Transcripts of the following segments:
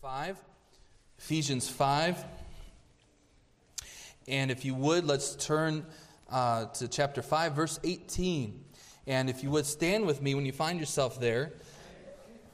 5. Ephesians 5. And if you would, let's turn uh, to chapter 5, verse 18. And if you would stand with me when you find yourself there.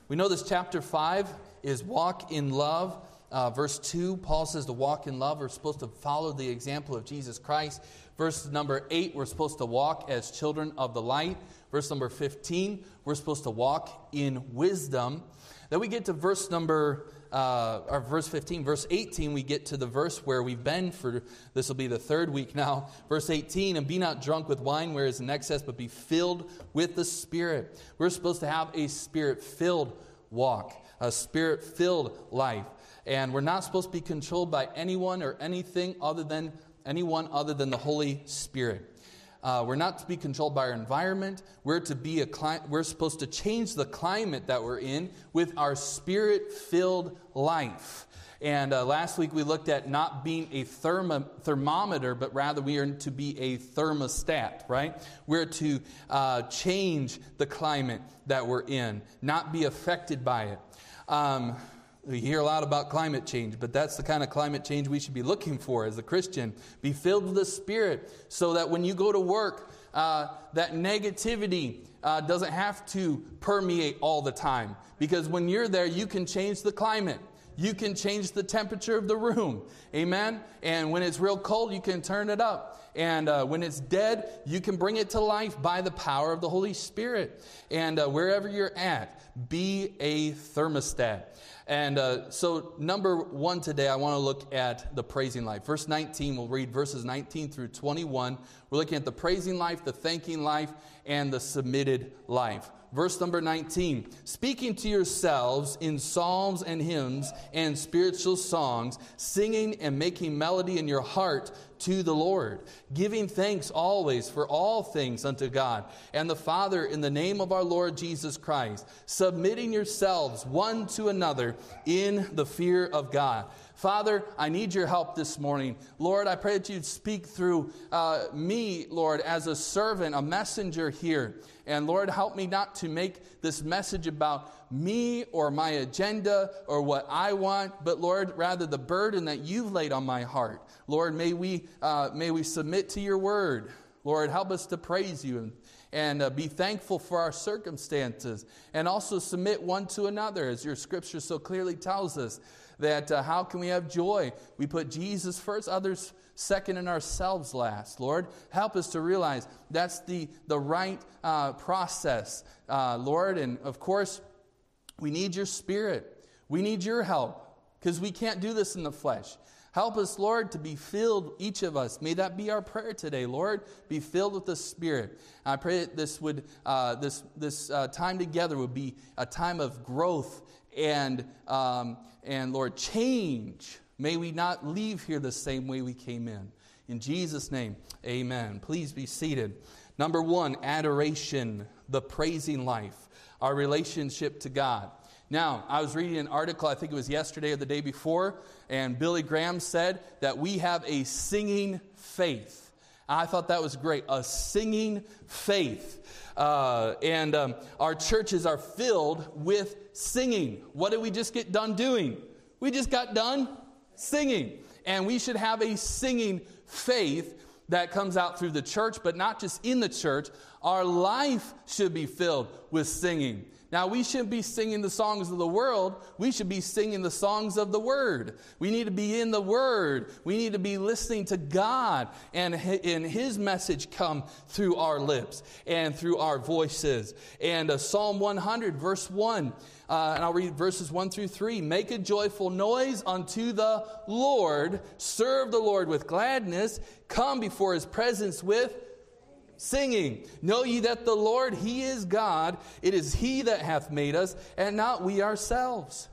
We know this chapter 5 is walk in love. Uh, verse 2, Paul says to walk in love. We're supposed to follow the example of Jesus Christ. Verse number 8, we're supposed to walk as children of the light. Verse number 15, we're supposed to walk in wisdom. Then we get to verse number uh, or verse 15, verse 18, we get to the verse where we've been for this will be the third week now. Verse 18, and be not drunk with wine where is in excess, but be filled with the Spirit. We're supposed to have a spirit filled walk, a spirit filled life. And we're not supposed to be controlled by anyone or anything other than anyone other than the Holy Spirit. Uh, we're not to be controlled by our environment. We're to be a cli- we're supposed to change the climate that we're in with our spirit-filled life. And uh, last week we looked at not being a thermo- thermometer, but rather we are to be a thermostat, right? We're to uh, change the climate that we're in, not be affected by it. Um, we hear a lot about climate change, but that's the kind of climate change we should be looking for as a Christian. Be filled with the Spirit so that when you go to work, uh, that negativity uh, doesn't have to permeate all the time. Because when you're there, you can change the climate. You can change the temperature of the room. Amen? And when it's real cold, you can turn it up. And uh, when it's dead, you can bring it to life by the power of the Holy Spirit. And uh, wherever you're at, be a thermostat. And uh, so, number one today, I want to look at the praising life. Verse 19, we'll read verses 19 through 21. We're looking at the praising life, the thanking life, and the submitted life. Verse number 19 speaking to yourselves in psalms and hymns and spiritual songs, singing and making melody in your heart to the Lord, giving thanks always for all things unto God and the Father in the name of our Lord Jesus Christ, submitting yourselves one to another in the fear of God. Father, I need your help this morning. Lord, I pray that you'd speak through uh, me, Lord, as a servant, a messenger here. And Lord, help me not to make this message about me or my agenda or what I want, but Lord, rather the burden that you've laid on my heart. Lord, may we, uh, may we submit to your word. Lord, help us to praise you and, and uh, be thankful for our circumstances and also submit one to another, as your scripture so clearly tells us that uh, how can we have joy? We put Jesus first, others second, and ourselves last. Lord, help us to realize that's the, the right uh, process, uh, Lord. And of course, we need your spirit, we need your help because we can't do this in the flesh. Help us, Lord, to be filled, each of us. May that be our prayer today, Lord. Be filled with the Spirit. I pray that this would, uh, this this uh, time together would be a time of growth and um, and Lord, change. May we not leave here the same way we came in. In Jesus' name, Amen. Please be seated. Number one, adoration, the praising life, our relationship to God. Now, I was reading an article, I think it was yesterday or the day before, and Billy Graham said that we have a singing faith. I thought that was great, a singing faith. Uh, and um, our churches are filled with singing. What did we just get done doing? We just got done singing. And we should have a singing faith that comes out through the church, but not just in the church. Our life should be filled with singing. Now, we shouldn't be singing the songs of the world. We should be singing the songs of the Word. We need to be in the Word. We need to be listening to God and, and His message come through our lips and through our voices. And uh, Psalm 100, verse 1, uh, and I'll read verses 1 through 3. Make a joyful noise unto the Lord. Serve the Lord with gladness. Come before His presence with singing. Know ye that the Lord, He is God. It is He that hath made us, and not we ourselves.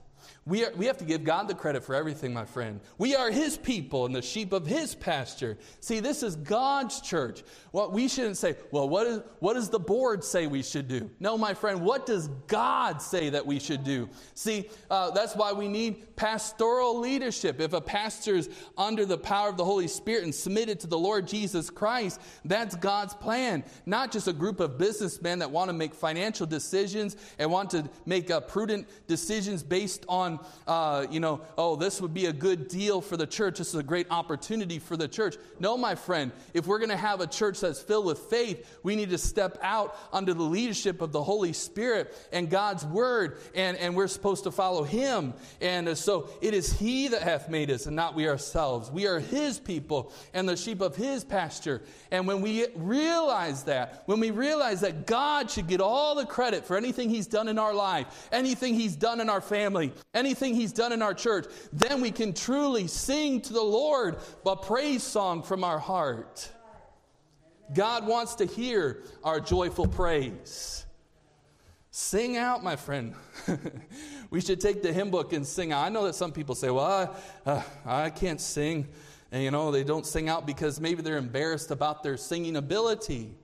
We, are, we have to give God the credit for everything, my friend. We are His people and the sheep of His pasture. See, this is God's church. What well, we shouldn't say, well, what, is, what does the board say we should do? No, my friend, what does God say that we should do? See, uh, that's why we need pastoral leadership. If a pastor is under the power of the Holy Spirit and submitted to the Lord Jesus Christ, that's God's plan. Not just a group of businessmen that want to make financial decisions and want to make uh, prudent decisions based on on, uh, you know, oh, this would be a good deal for the church. This is a great opportunity for the church. No, my friend, if we're going to have a church that's filled with faith, we need to step out under the leadership of the Holy Spirit and God's word, and, and we're supposed to follow Him. And uh, so it is He that hath made us, and not we ourselves. We are His people and the sheep of His pasture. And when we realize that, when we realize that God should get all the credit for anything He's done in our life, anything He's done in our family, anything He's done in our church, then we can truly sing to the Lord a praise song from our heart. God wants to hear our joyful praise. Sing out, my friend. we should take the hymn book and sing out. I know that some people say, well, I, uh, I can't sing. And, you know, they don't sing out because maybe they're embarrassed about their singing ability.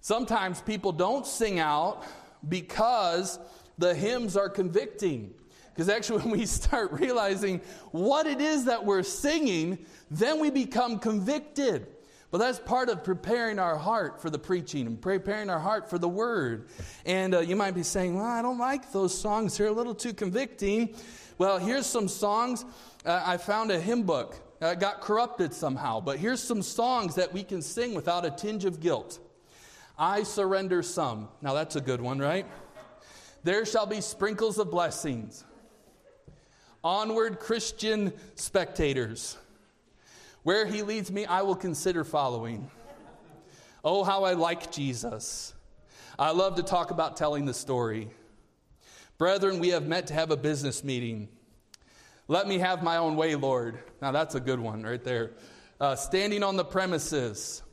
Sometimes people don't sing out because the hymns are convicting. Because actually, when we start realizing what it is that we're singing, then we become convicted. But that's part of preparing our heart for the preaching and preparing our heart for the word. And uh, you might be saying, Well, I don't like those songs. They're a little too convicting. Well, here's some songs. Uh, I found a hymn book. Uh, got corrupted somehow. But here's some songs that we can sing without a tinge of guilt. I surrender some. Now that's a good one, right? There shall be sprinkles of blessings. Onward, Christian spectators. Where he leads me, I will consider following. Oh, how I like Jesus. I love to talk about telling the story. Brethren, we have met to have a business meeting. Let me have my own way, Lord. Now, that's a good one right there. Uh, standing on the premises.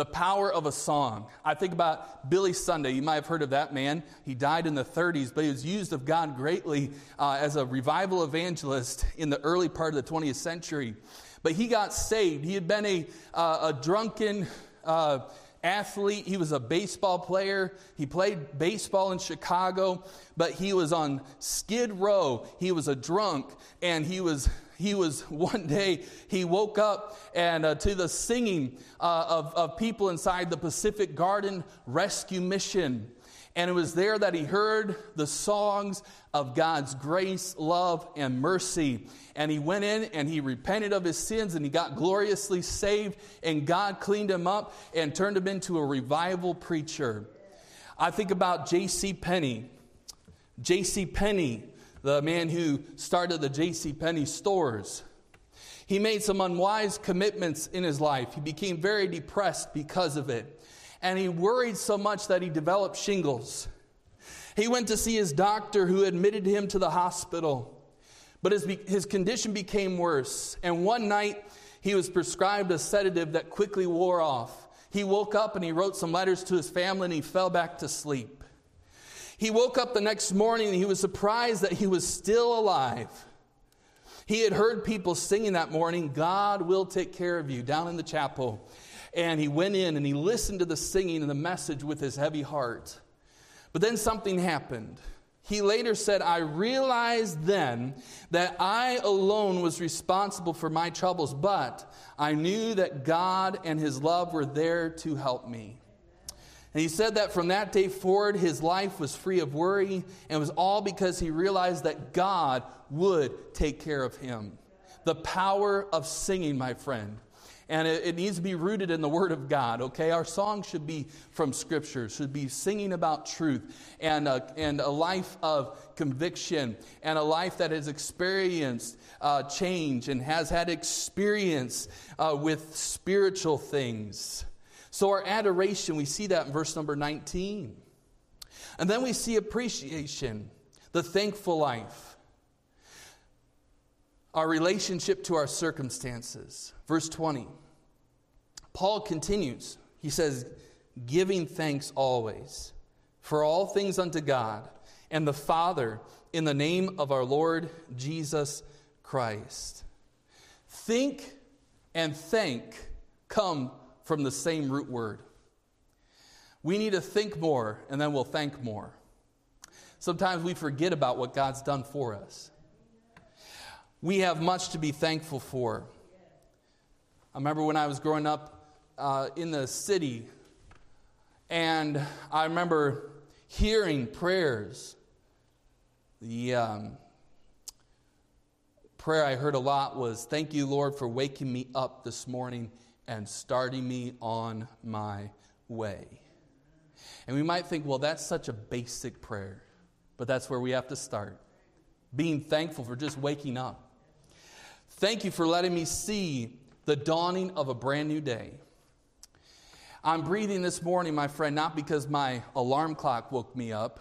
The power of a song. I think about Billy Sunday. You might have heard of that man. He died in the 30s, but he was used of God greatly uh, as a revival evangelist in the early part of the 20th century. But he got saved. He had been a, uh, a drunken uh, athlete. He was a baseball player. He played baseball in Chicago, but he was on Skid Row. He was a drunk, and he was he was one day he woke up and uh, to the singing uh, of, of people inside the Pacific Garden Rescue Mission and it was there that he heard the songs of God's grace, love, and mercy. And he went in and he repented of his sins and he got gloriously saved. And God cleaned him up and turned him into a revival preacher. I think about J.C. Penney. J.C. Penney the man who started the J.C. Penney stores. He made some unwise commitments in his life. He became very depressed because of it. And he worried so much that he developed shingles. He went to see his doctor who admitted him to the hospital. But his, his condition became worse. And one night, he was prescribed a sedative that quickly wore off. He woke up and he wrote some letters to his family and he fell back to sleep. He woke up the next morning and he was surprised that he was still alive. He had heard people singing that morning, God will take care of you, down in the chapel. And he went in and he listened to the singing and the message with his heavy heart. But then something happened. He later said, I realized then that I alone was responsible for my troubles, but I knew that God and his love were there to help me. And he said that from that day forward, his life was free of worry, and it was all because he realized that God would take care of him. The power of singing, my friend. And it, it, needs to be rooted in the Word of God, okay? Our song should be from Scripture, should be singing about truth and a, and a life of conviction and a life that has experienced uh, change and has had experience uh, with spiritual things. So, our adoration, we see that in verse number 19. And then we see appreciation, the thankful life, our relationship to our circumstances. Verse 20. Paul continues. He says, giving thanks always for all things unto God and the Father in the name of our Lord Jesus Christ. Think and thank come from the same root word. We need to think more, and then we'll thank more. Sometimes we forget about what God's done for us. We have much to be thankful for. I remember when I was growing up uh, in the city, and I remember hearing prayers The um, prayer I heard a lot was Thank you, Lord, for waking me up this morning and starting me on my way. And we might think, well, that's such a basic prayer, but that's where we have to start. Being thankful for just waking up. Thank you for letting me see the dawning of a brand new day. I'm breathing this morning, my friend, not because my alarm clock woke me up,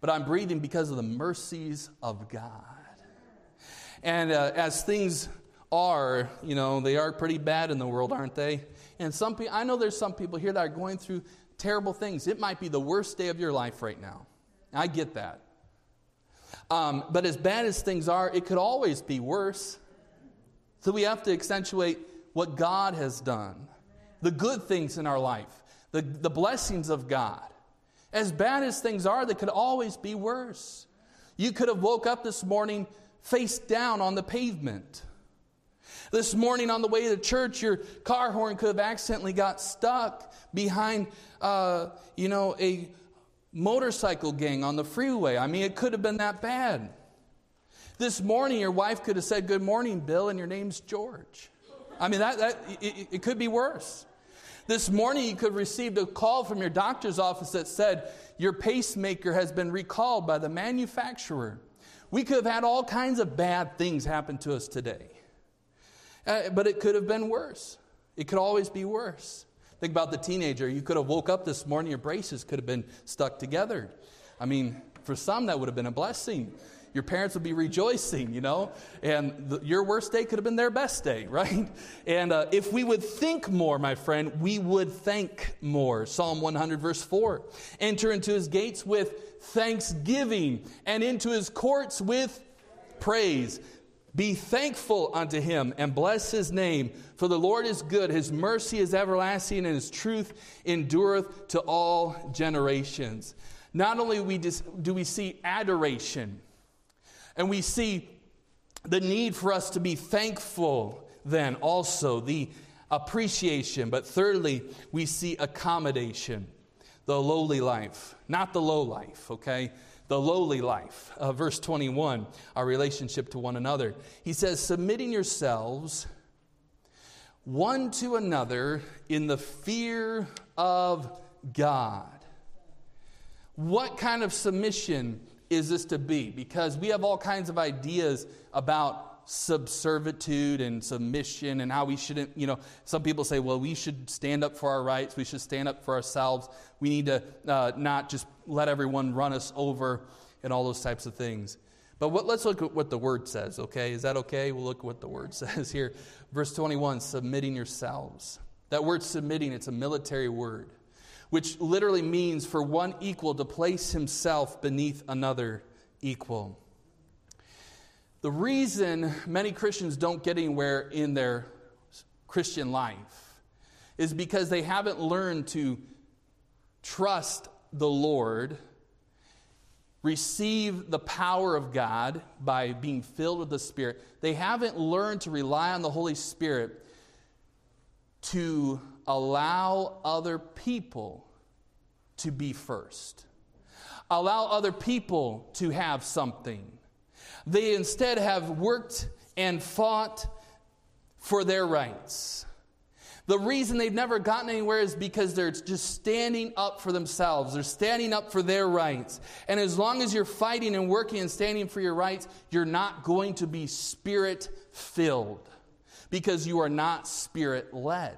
but I'm breathing because of the mercies of God. And uh, as things are, you know, they are pretty bad in the world, aren't they? And some people, I know there's some people here that are going through terrible things. It might be the worst day of your life right now. I get that. Um, but as bad as things are, it could always be worse. So we have to accentuate what God has done, the good things in our life, the, the blessings of God. As bad as things are, they could always be worse. You could have woke up this morning face down on the pavement. This morning on the way to church, your car horn could have accidentally got stuck behind, uh, you know, a motorcycle gang on the freeway. I mean, it could have been that bad. This morning, your wife could have said, Good morning, Bill, and your name's George. I mean, that, that it, it could be worse. This morning, you could have received a call from your doctor's office that said, Your pacemaker has been recalled by the manufacturer. We could have had all kinds of bad things happen to us today. Uh, but it could have been worse. It could always be worse. Think about the teenager. You could have woke up this morning, your braces could have been stuck together. I mean, for some, that would have been a blessing your parents would be rejoicing, you know, and the, your worst day could have been their best day, right? And uh, if we would think more, my friend, we would thank more. Psalm 100, verse 4 Enter into his gates with thanksgiving and into his courts with praise. Be thankful unto him and bless his name, for the Lord is good. His mercy is everlasting, and his truth endureth to all generations. Not only do we see adoration, and we see the need for us to be thankful, then also the appreciation. But thirdly, we see accommodation, the lowly life, not the low life, okay? The lowly life. Uh, verse 21, our relationship to one another. He says, submitting yourselves one to another in the fear of God. What kind of submission is this to be? Because we have all kinds of ideas about subservitude and submission and how we shouldn't, you know, some people say, well, we should stand up for our rights, we should stand up for ourselves, we need to uh, not just let everyone run us over and all those types of things. But what, let's look at what the word says, okay? Is that okay? We'll look at what the word says here. Verse 21 submitting yourselves. That word submitting, it's a military word which literally means for one equal to place himself beneath another equal. The reason many Christians don't get anywhere in their Christian life is because they haven't learned to trust the Lord, receive the power of God by being filled with the Spirit. They haven't learned to rely on the Holy Spirit to allow other people to be first. Allow other people to have something. They instead have worked and fought for their rights. The reason they've never gotten anywhere is because they're just standing up for themselves. They're standing up for their rights. And as long as you're fighting and working and standing for your rights, you're not going to be spirit filled because you are not spirit led.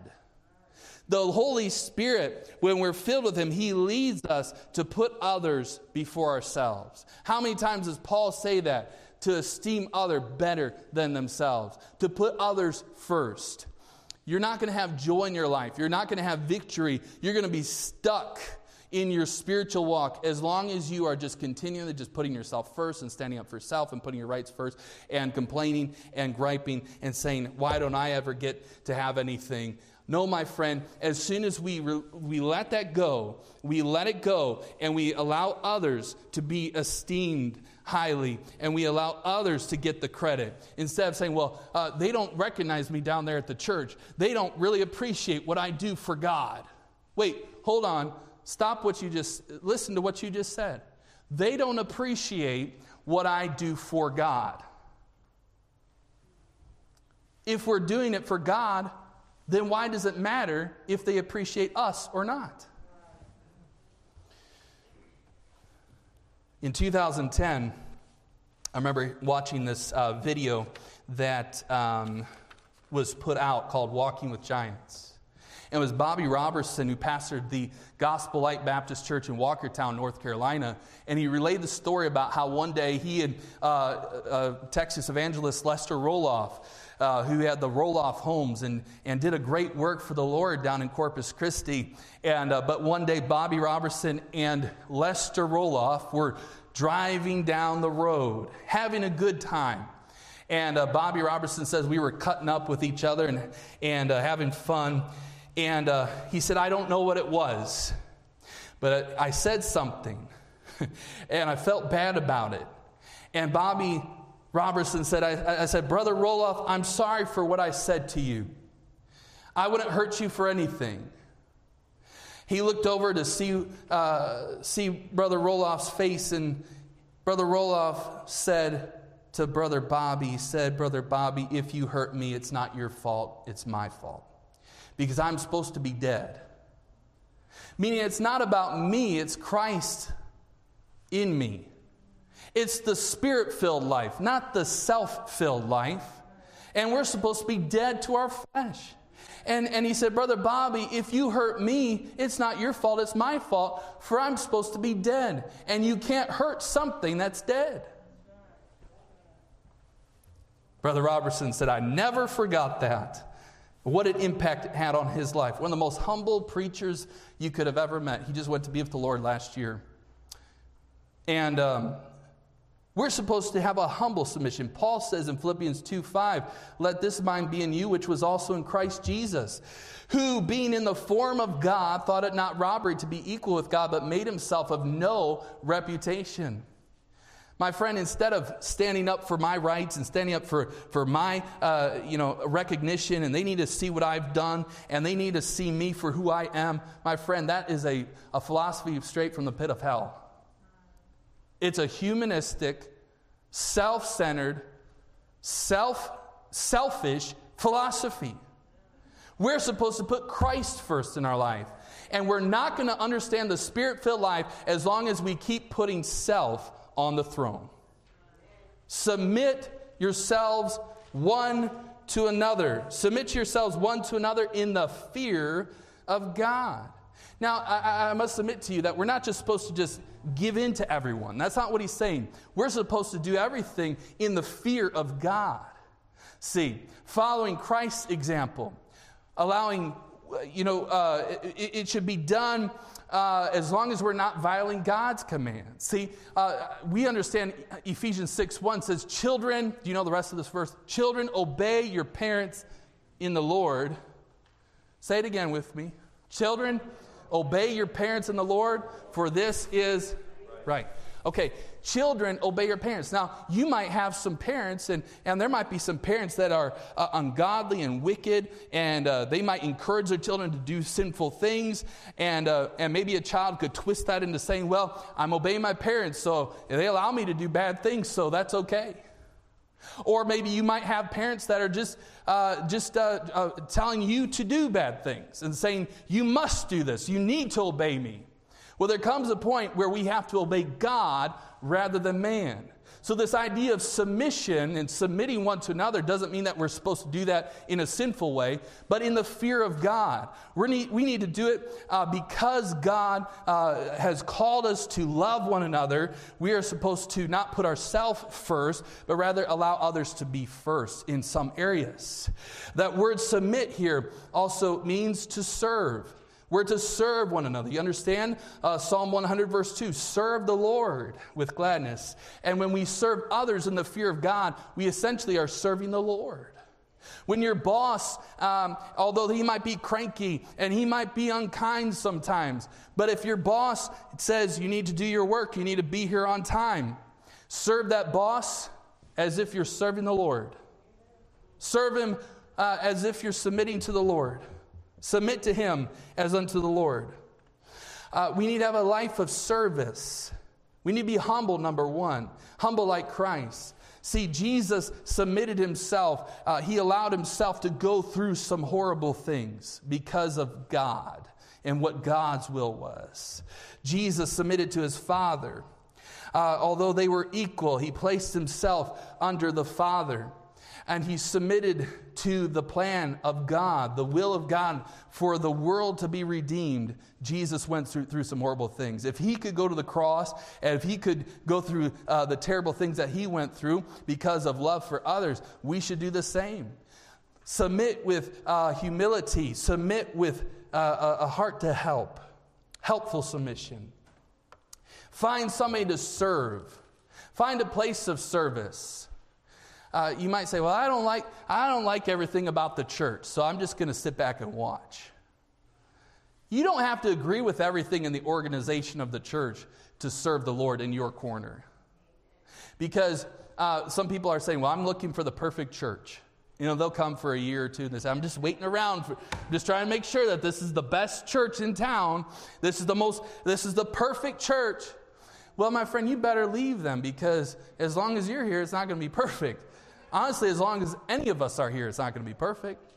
The Holy Spirit, when we're filled with Him, He leads us to put others before ourselves. How many times does Paul say that? To esteem other better than themselves, to put others first. You're not going to have joy in your life. You're not going to have victory. You're going to be stuck in your spiritual walk as long as you are just continually just putting yourself first and standing up for yourself and putting your rights first and complaining and griping and saying, Why don't I ever get to have anything? No, my friend, as soon as we, re- we let that go, we let it go, and we allow others to be esteemed highly, and we allow others to get the credit. Instead of saying, well, uh, they don't recognize me down there at the church, they don't really appreciate what I do for God. Wait, hold on. Stop what you just, listen to what you just said. they don't appreciate what I do for God. If we're doing it for God, then why does it matter if they appreciate us or not? In 2010, I remember watching this uh, video that um, was put out called Walking with Giants. It was Bobby Roberson who pastored the Gospel Light Baptist Church in Walkertown, North Carolina. And he relayed the story about how one day he and uh, uh, Texas evangelist Lester Roloff, uh, who had the Roloff homes and, and did a great work for the Lord down in Corpus Christi. And, uh, but one day, Bobby Roberson and Lester Roloff were driving down the road, having a good time. And uh, Bobby Roberson says we were cutting up with each other and, and uh, having fun. And uh, he said, I don't know what it was, but I said something, and I felt bad about it. And Bobby Roberson said, I, I said, Brother Roloff, I'm sorry for what I said to you. I wouldn't hurt you for anything. He looked over to see, uh, see Brother Roloff's face, and Brother Roloff said to Brother Bobby, said, Brother Bobby, if you hurt me, it's not your fault, it's my fault because I'm supposed to be dead. Meaning it's not about me, it's Christ in me. It's the spirit filled life, not the self filled life. And we're supposed to be dead to our flesh. And, and he said, Brother Bobby, if you hurt me, it's not your fault, it's my fault, for I'm supposed to be dead. And you can't hurt something that's dead. Brother Roberson said, I never forgot that what an impact it had on his life. One of the most humble preachers you could have ever met. He just went to be with the Lord last year. And um, we're supposed to have a humble submission. Paul says in Philippians 2 5, let this mind be in you, which was also in Christ Jesus, who, being in the form of God, thought it not robbery to be equal with God, but made himself of no reputation my friend, instead of standing up for my rights and standing up for, for my uh, you know, recognition, and they need to see what I've done, and they need to see me for who I am, my friend, that is a, a philosophy straight from the pit of hell. It's a humanistic, self centered, self selfish philosophy. We're supposed to put Christ first in our life. And we're not going to understand the spirit filled life as long as we keep putting self on the throne. Submit yourselves one to another. Submit yourselves one to another in the fear of God. Now, I, I, must submit to you that we're not just supposed to just give in to everyone. That's not what he's saying. We're supposed to do everything in the fear of God. See, following Christ's example, allowing, you know, uh, it, it should be done uh, as long as we're not violating God's commands. See, uh, we understand Ephesians 6 1 says, Children, do you know the rest of this verse? Children, obey your parents in the Lord. Say it again with me. Children, obey your parents in the Lord, for this is right. Okay, children, obey your parents. Now, you might have some parents, and, and there might be some parents that are uh, ungodly and wicked, and uh, they might encourage their children to do sinful things. And, uh, and maybe a child could twist that into saying, Well, I'm obeying my parents, so they allow me to do bad things, so that's okay. Or maybe you might have parents that are just, uh, just uh, uh, telling you to do bad things and saying, You must do this, you need to obey me. Well, there comes a point where we have to obey God rather than man. So, this idea of submission and submitting one to another doesn't mean that we're supposed to do that in a sinful way, but in the fear of God. we need, we need to do it uh, because God uh, has called us to love one another. We are supposed to not put ourselves first, but rather allow others to be first in some areas. That word submit here also means to serve. We're to serve one another. You understand? Uh, Psalm 100, verse 2 serve the Lord with gladness. And when we serve others in the fear of God, we essentially are serving the Lord. When your boss, um, although he might be cranky and he might be unkind sometimes, but if your boss says you need to do your work, you need to be here on time, serve that boss as if you're serving the Lord. Serve him uh, as if you're submitting to the Lord. Submit to him as unto the Lord. Uh, we need to have a life of service. We need to be humble, number one. Humble like Christ. See, Jesus submitted himself. Uh, he allowed himself to go through some horrible things because of God and what God's will was. Jesus submitted to his Father. Uh, although they were equal, he placed himself under the Father and he submitted to the plan of God, the will of God for the world to be redeemed. Jesus went through, through some horrible things. If he could go to the cross, and if he could go through uh, the terrible things that he went through because of love for others, we should do the same. Submit with uh, humility, submit with uh, a heart to help, helpful submission. Find somebody to serve, find a place of service. Uh, you might say, "Well, I don't like I don't like everything about the church, so I'm just going to sit back and watch." You don't have to agree with everything in the organization of the church to serve the Lord in your corner, because uh, some people are saying, "Well, I'm looking for the perfect church." You know, they'll come for a year or two and they say, I'm just waiting around, for, just trying to make sure that this is the best church in town. This is the most, this is the perfect church. Well, my friend, you better leave them because as long as you're here, it's not going to be perfect honestly, as long as any of us are here, it's not going to be perfect.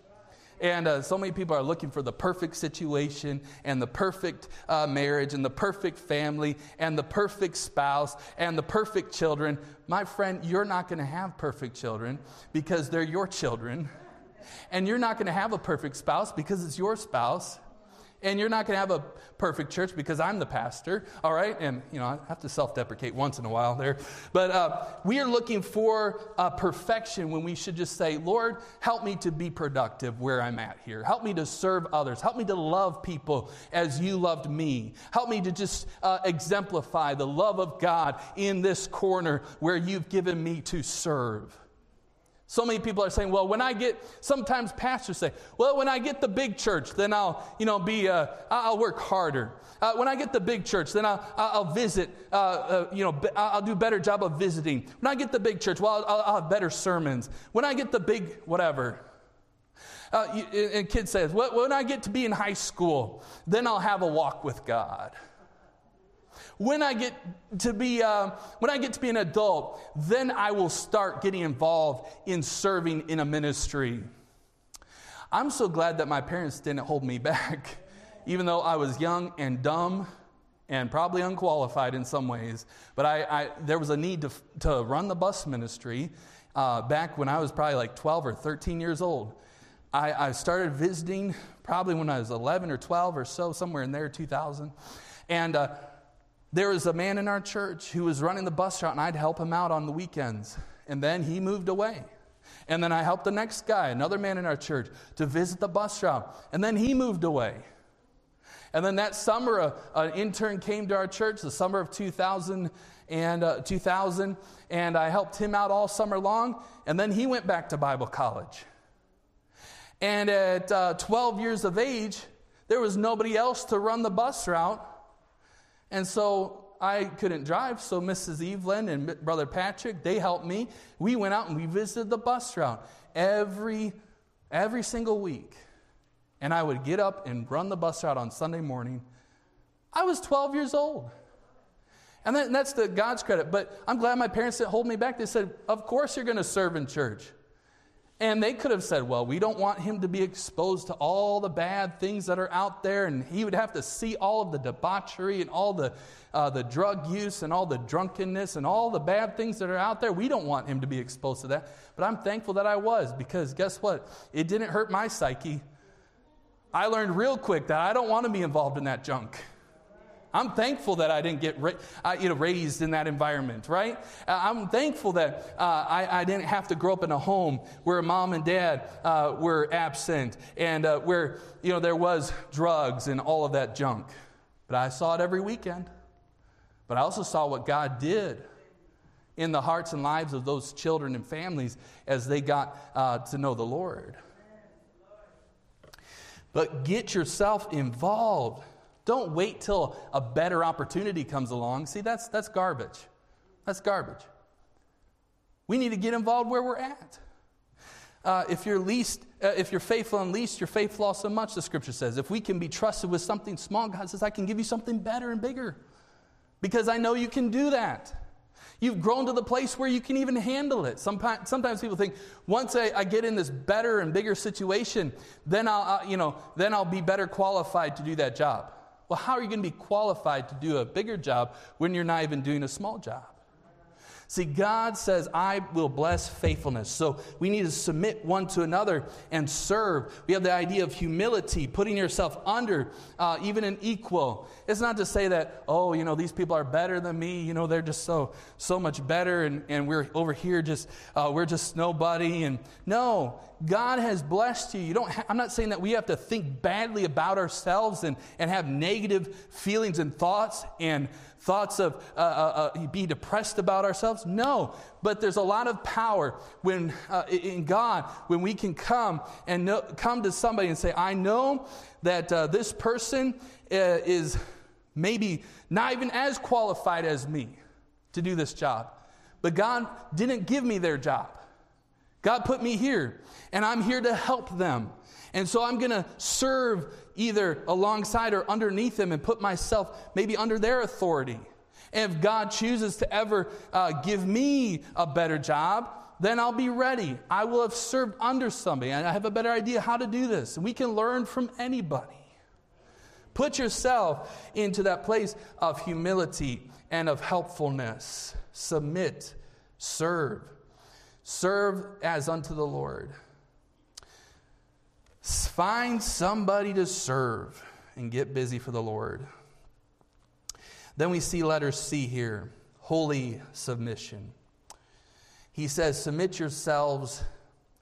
And uh, so many people are looking for the perfect situation and the perfect uh, marriage and the perfect family and the perfect spouse and the perfect children. My friend, you're not going to have perfect children because they're your children. And you're not going to have a perfect spouse because it's your spouse. And you're not going to have a perfect church because I'm the pastor, all right? And, you know, I have to self deprecate once in a while there. But uh, we are looking for uh, perfection when we should just say, Lord, help me to be productive where I'm at here. Help me to serve others. Help me to love people as you loved me. Help me to just uh, exemplify the love of God in this corner where you've given me to serve. So many people are saying, well, when I get, sometimes pastors say, well, when I get the big church, then I'll, you know, be, uh, I'll work harder. Uh, when I get the big church, then I'll, I'll visit, uh, uh you know, I'll do a better job of visiting. When I get the big church, well, I'll, I'll have better sermons. When I get the big, whatever. Uh, and kids say, well, when I get to be in high school, then I'll have a walk with God. When I get to be, uh, when I get to be an adult, then I will start getting involved in serving in a ministry. I'm so glad that my parents didn't hold me back, even though I was young and dumb and probably unqualified in some ways. But I, I there was a need to, to run the bus ministry uh, back when I was probably like 12 or 13 years old. I, I started visiting probably when I was 11 or 12 or so, somewhere in there, 2000. And uh, there was a man in our church who was running the bus route, and I'd help him out on the weekends. And then he moved away. And then I helped the next guy, another man in our church, to visit the bus route. And then he moved away. And then that summer, an intern came to our church, the summer of 2000, and, uh, 2000, and I helped him out all summer long. And then he went back to Bible college. And at uh, 12 years of age, there was nobody else to run the bus route. And so I couldn't drive, so Mrs. Evelyn and Brother Patrick, they helped me. We went out and we visited the bus route every, every single week. And I would get up and run the bus route on Sunday morning. I was 12 years old. And that's the God's credit. But I'm glad my parents didn't hold me back. They said, Of course you're going to serve in church. And they could have said, well, we don't want him to be exposed to all the bad things that are out there, and he would have to see all of the debauchery and all the, uh, the drug use and all the drunkenness and all the bad things that are out there. We don't want him to be exposed to that. But I'm thankful that I was because guess what? It didn't hurt my psyche. I learned real quick that I don't want to be involved in that junk. I'm thankful that I didn't get ra- you know, raised in that environment, right? Uh, I'm thankful that uh, I, I, didn't have to grow up in a home where mom and dad uh, were absent and uh, where you know, there was drugs and all of that junk. But I saw it every weekend. But I also saw what God did in the hearts and lives of those children and families as they got uh, to know the Lord. But get yourself involved. Don't wait till a better opportunity comes along. See, that's, that's garbage. That's garbage. We need to get involved where we're at. Uh, if you're least, uh, if you're faithful and least, you're faithful also much. The Scripture says, if we can be trusted with something small, God says, I can give you something better and bigger. because I know you can do that. You've grown to the place where you can even handle it. Sometimes, sometimes people think once I, I, get in this better and bigger situation, then I'll, I'll, you know, then I'll be better qualified to do that job. Well, how are you going to be qualified to do a bigger job when you're not even doing a small job? See, God says, I will bless faithfulness. So we need to submit one to another and serve. We have the idea of humility, putting yourself under uh, even an equal. It's not to say that, oh, you know, these people are better than me. You know, they're just so, so much better and, and we're over here just, uh, we're just nobody. And no, God has blessed you. You don't ha- I'm not saying that we have to think badly about ourselves and, and have negative feelings and thoughts and thoughts of uh, uh, uh, be depressed about ourselves. No, but there's a lot of power when uh, in God when we can come and know, come to somebody and say, "I know that uh, this person uh, is maybe not even as qualified as me to do this job, but God didn't give me their job. God put me here, and I'm here to help them." And so I'm going to serve either alongside or underneath them and put myself maybe under their authority. And if God chooses to ever uh, give me a better job, then I'll be ready. I will have served under somebody, and I have a better idea how to do this. We can learn from anybody. Put yourself into that place of humility and of helpfulness. Submit, serve. Serve as unto the Lord. Find somebody to serve and get busy for the Lord. Then we see letter C here holy submission. He says, Submit yourselves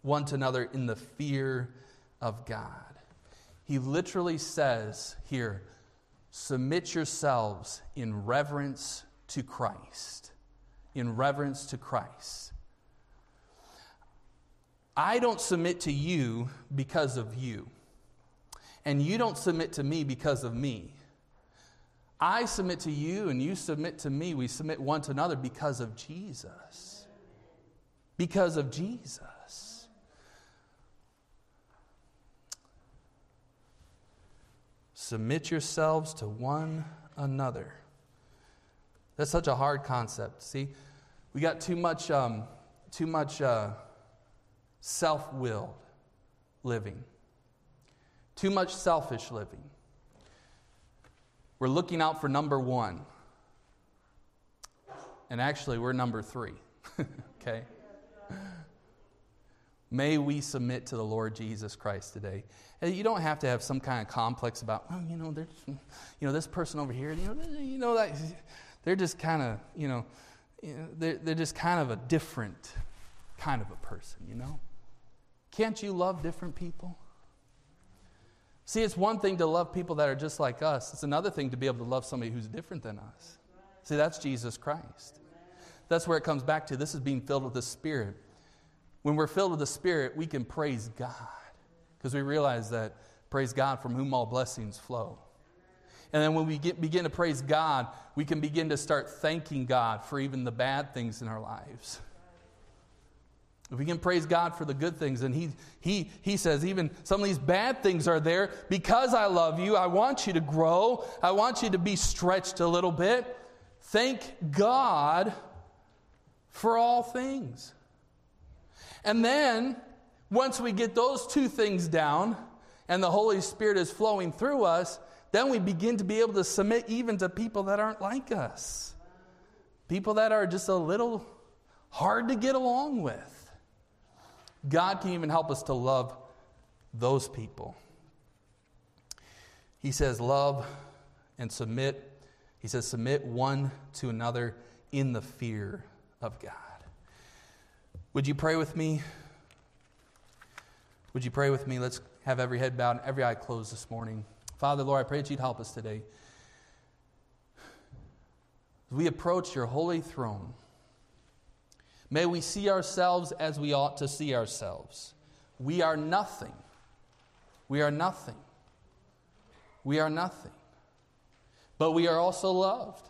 one to another in the fear of God. He literally says here, Submit yourselves in reverence to Christ. In reverence to Christ. I don't submit to you because of you, and you don't submit to me because of me. I submit to you, and you submit to me. We submit one to another because of Jesus. Because of Jesus. Submit yourselves to one another. That's such a hard concept. See, we got too much, um, too much. Uh, self willed living, too much selfish living. We're looking out for number one. And actually, we're number three. okay? May we submit to the Lord Jesus Christ today. And you don't have to have some kind of complex about, oh, you know, there's, you know, this person over here, you know, you know that they're just kind of, you know, they're, they're just kind of a different kind of a person, you know? Can't you love different people? See, it's one thing to love people that are just like us, it's another thing to be able to love somebody who's different than us. See, that's Jesus Christ. That's where it comes back to. This is being filled with the Spirit. When we're filled with the Spirit, we can praise God because we realize that, praise God, from whom all blessings flow. And then when we get, begin to praise God, we can begin to start thanking God for even the bad things in our lives. If we can praise God for the good things, and he, he, he says, even some of these bad things are there because I love you. I want you to grow. I want you to be stretched a little bit. Thank God for all things. And then, once we get those two things down and the Holy Spirit is flowing through us, then we begin to be able to submit even to people that aren't like us. People that are just a little hard to get along with. God can even help us to love those people. He says, Love and submit. He says, Submit one to another in the fear of God. Would you pray with me? Would you pray with me? Let's have every head bowed and every eye closed this morning. Father, Lord, I pray that you'd help us today. As we approach your holy throne, May we see ourselves as we ought to see ourselves. We are nothing. We are nothing. We are nothing. But we are also loved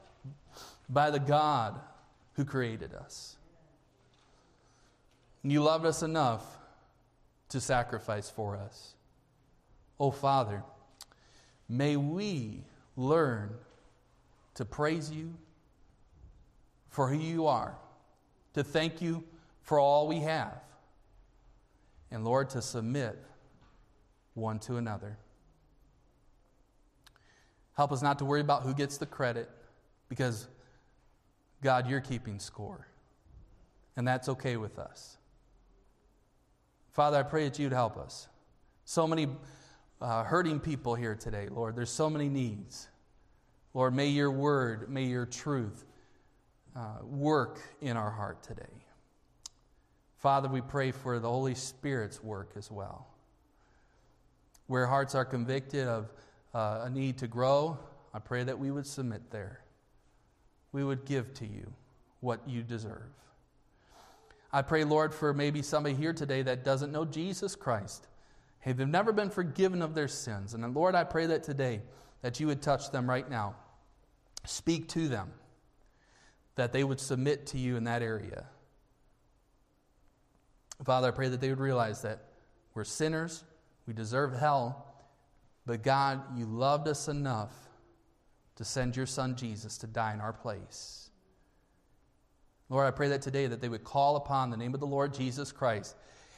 by the God who created us. You loved us enough to sacrifice for us. Oh, Father, may we learn to praise you for who you are, to thank you for all we have, and Lord, to submit one to another. Help us not to worry about who gets the credit because, God, you're keeping score. And that's okay with us. Father, I pray that you'd help us. So many uh, hurting people here today, Lord. There's so many needs. Lord, may your word, may your truth uh, work in our heart today. Father, we pray for the Holy Spirit's work as well. Where hearts are convicted of uh, a need to grow, I pray that we would submit there. We would give to you what you deserve. I pray, Lord, for maybe somebody here today that doesn't know Jesus Christ. Hey, they've never been forgiven of their sins. And Lord, I pray that today that you would touch them right now. Speak to them, that they would submit to you in that area. Father, I pray that they would realize that we're sinners, we deserve hell, but God, you loved us enough to send your son Jesus to die in our place. Lord, I pray that today that they would call upon the name of the Lord Jesus Christ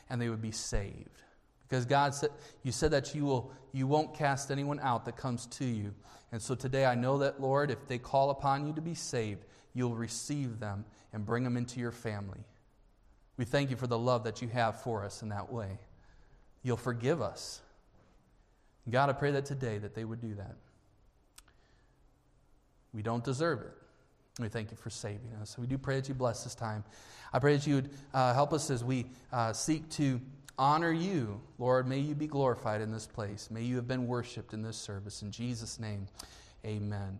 and they would be saved. Because God said you said that you will you won't cast anyone out that comes to you. And so today I know that Lord, if they call upon you to be saved, you'll receive them and bring them into your family. We thank you for the love that you have for us in that way. You'll forgive us. God, I pray that today that they would do that. We don't deserve it. We thank you for saving us. We do pray that you bless this time. I pray that you would uh, help us as we uh, seek to honor you. Lord, may you be glorified in this place. May you have been worshiped in this service. In Jesus' name, amen.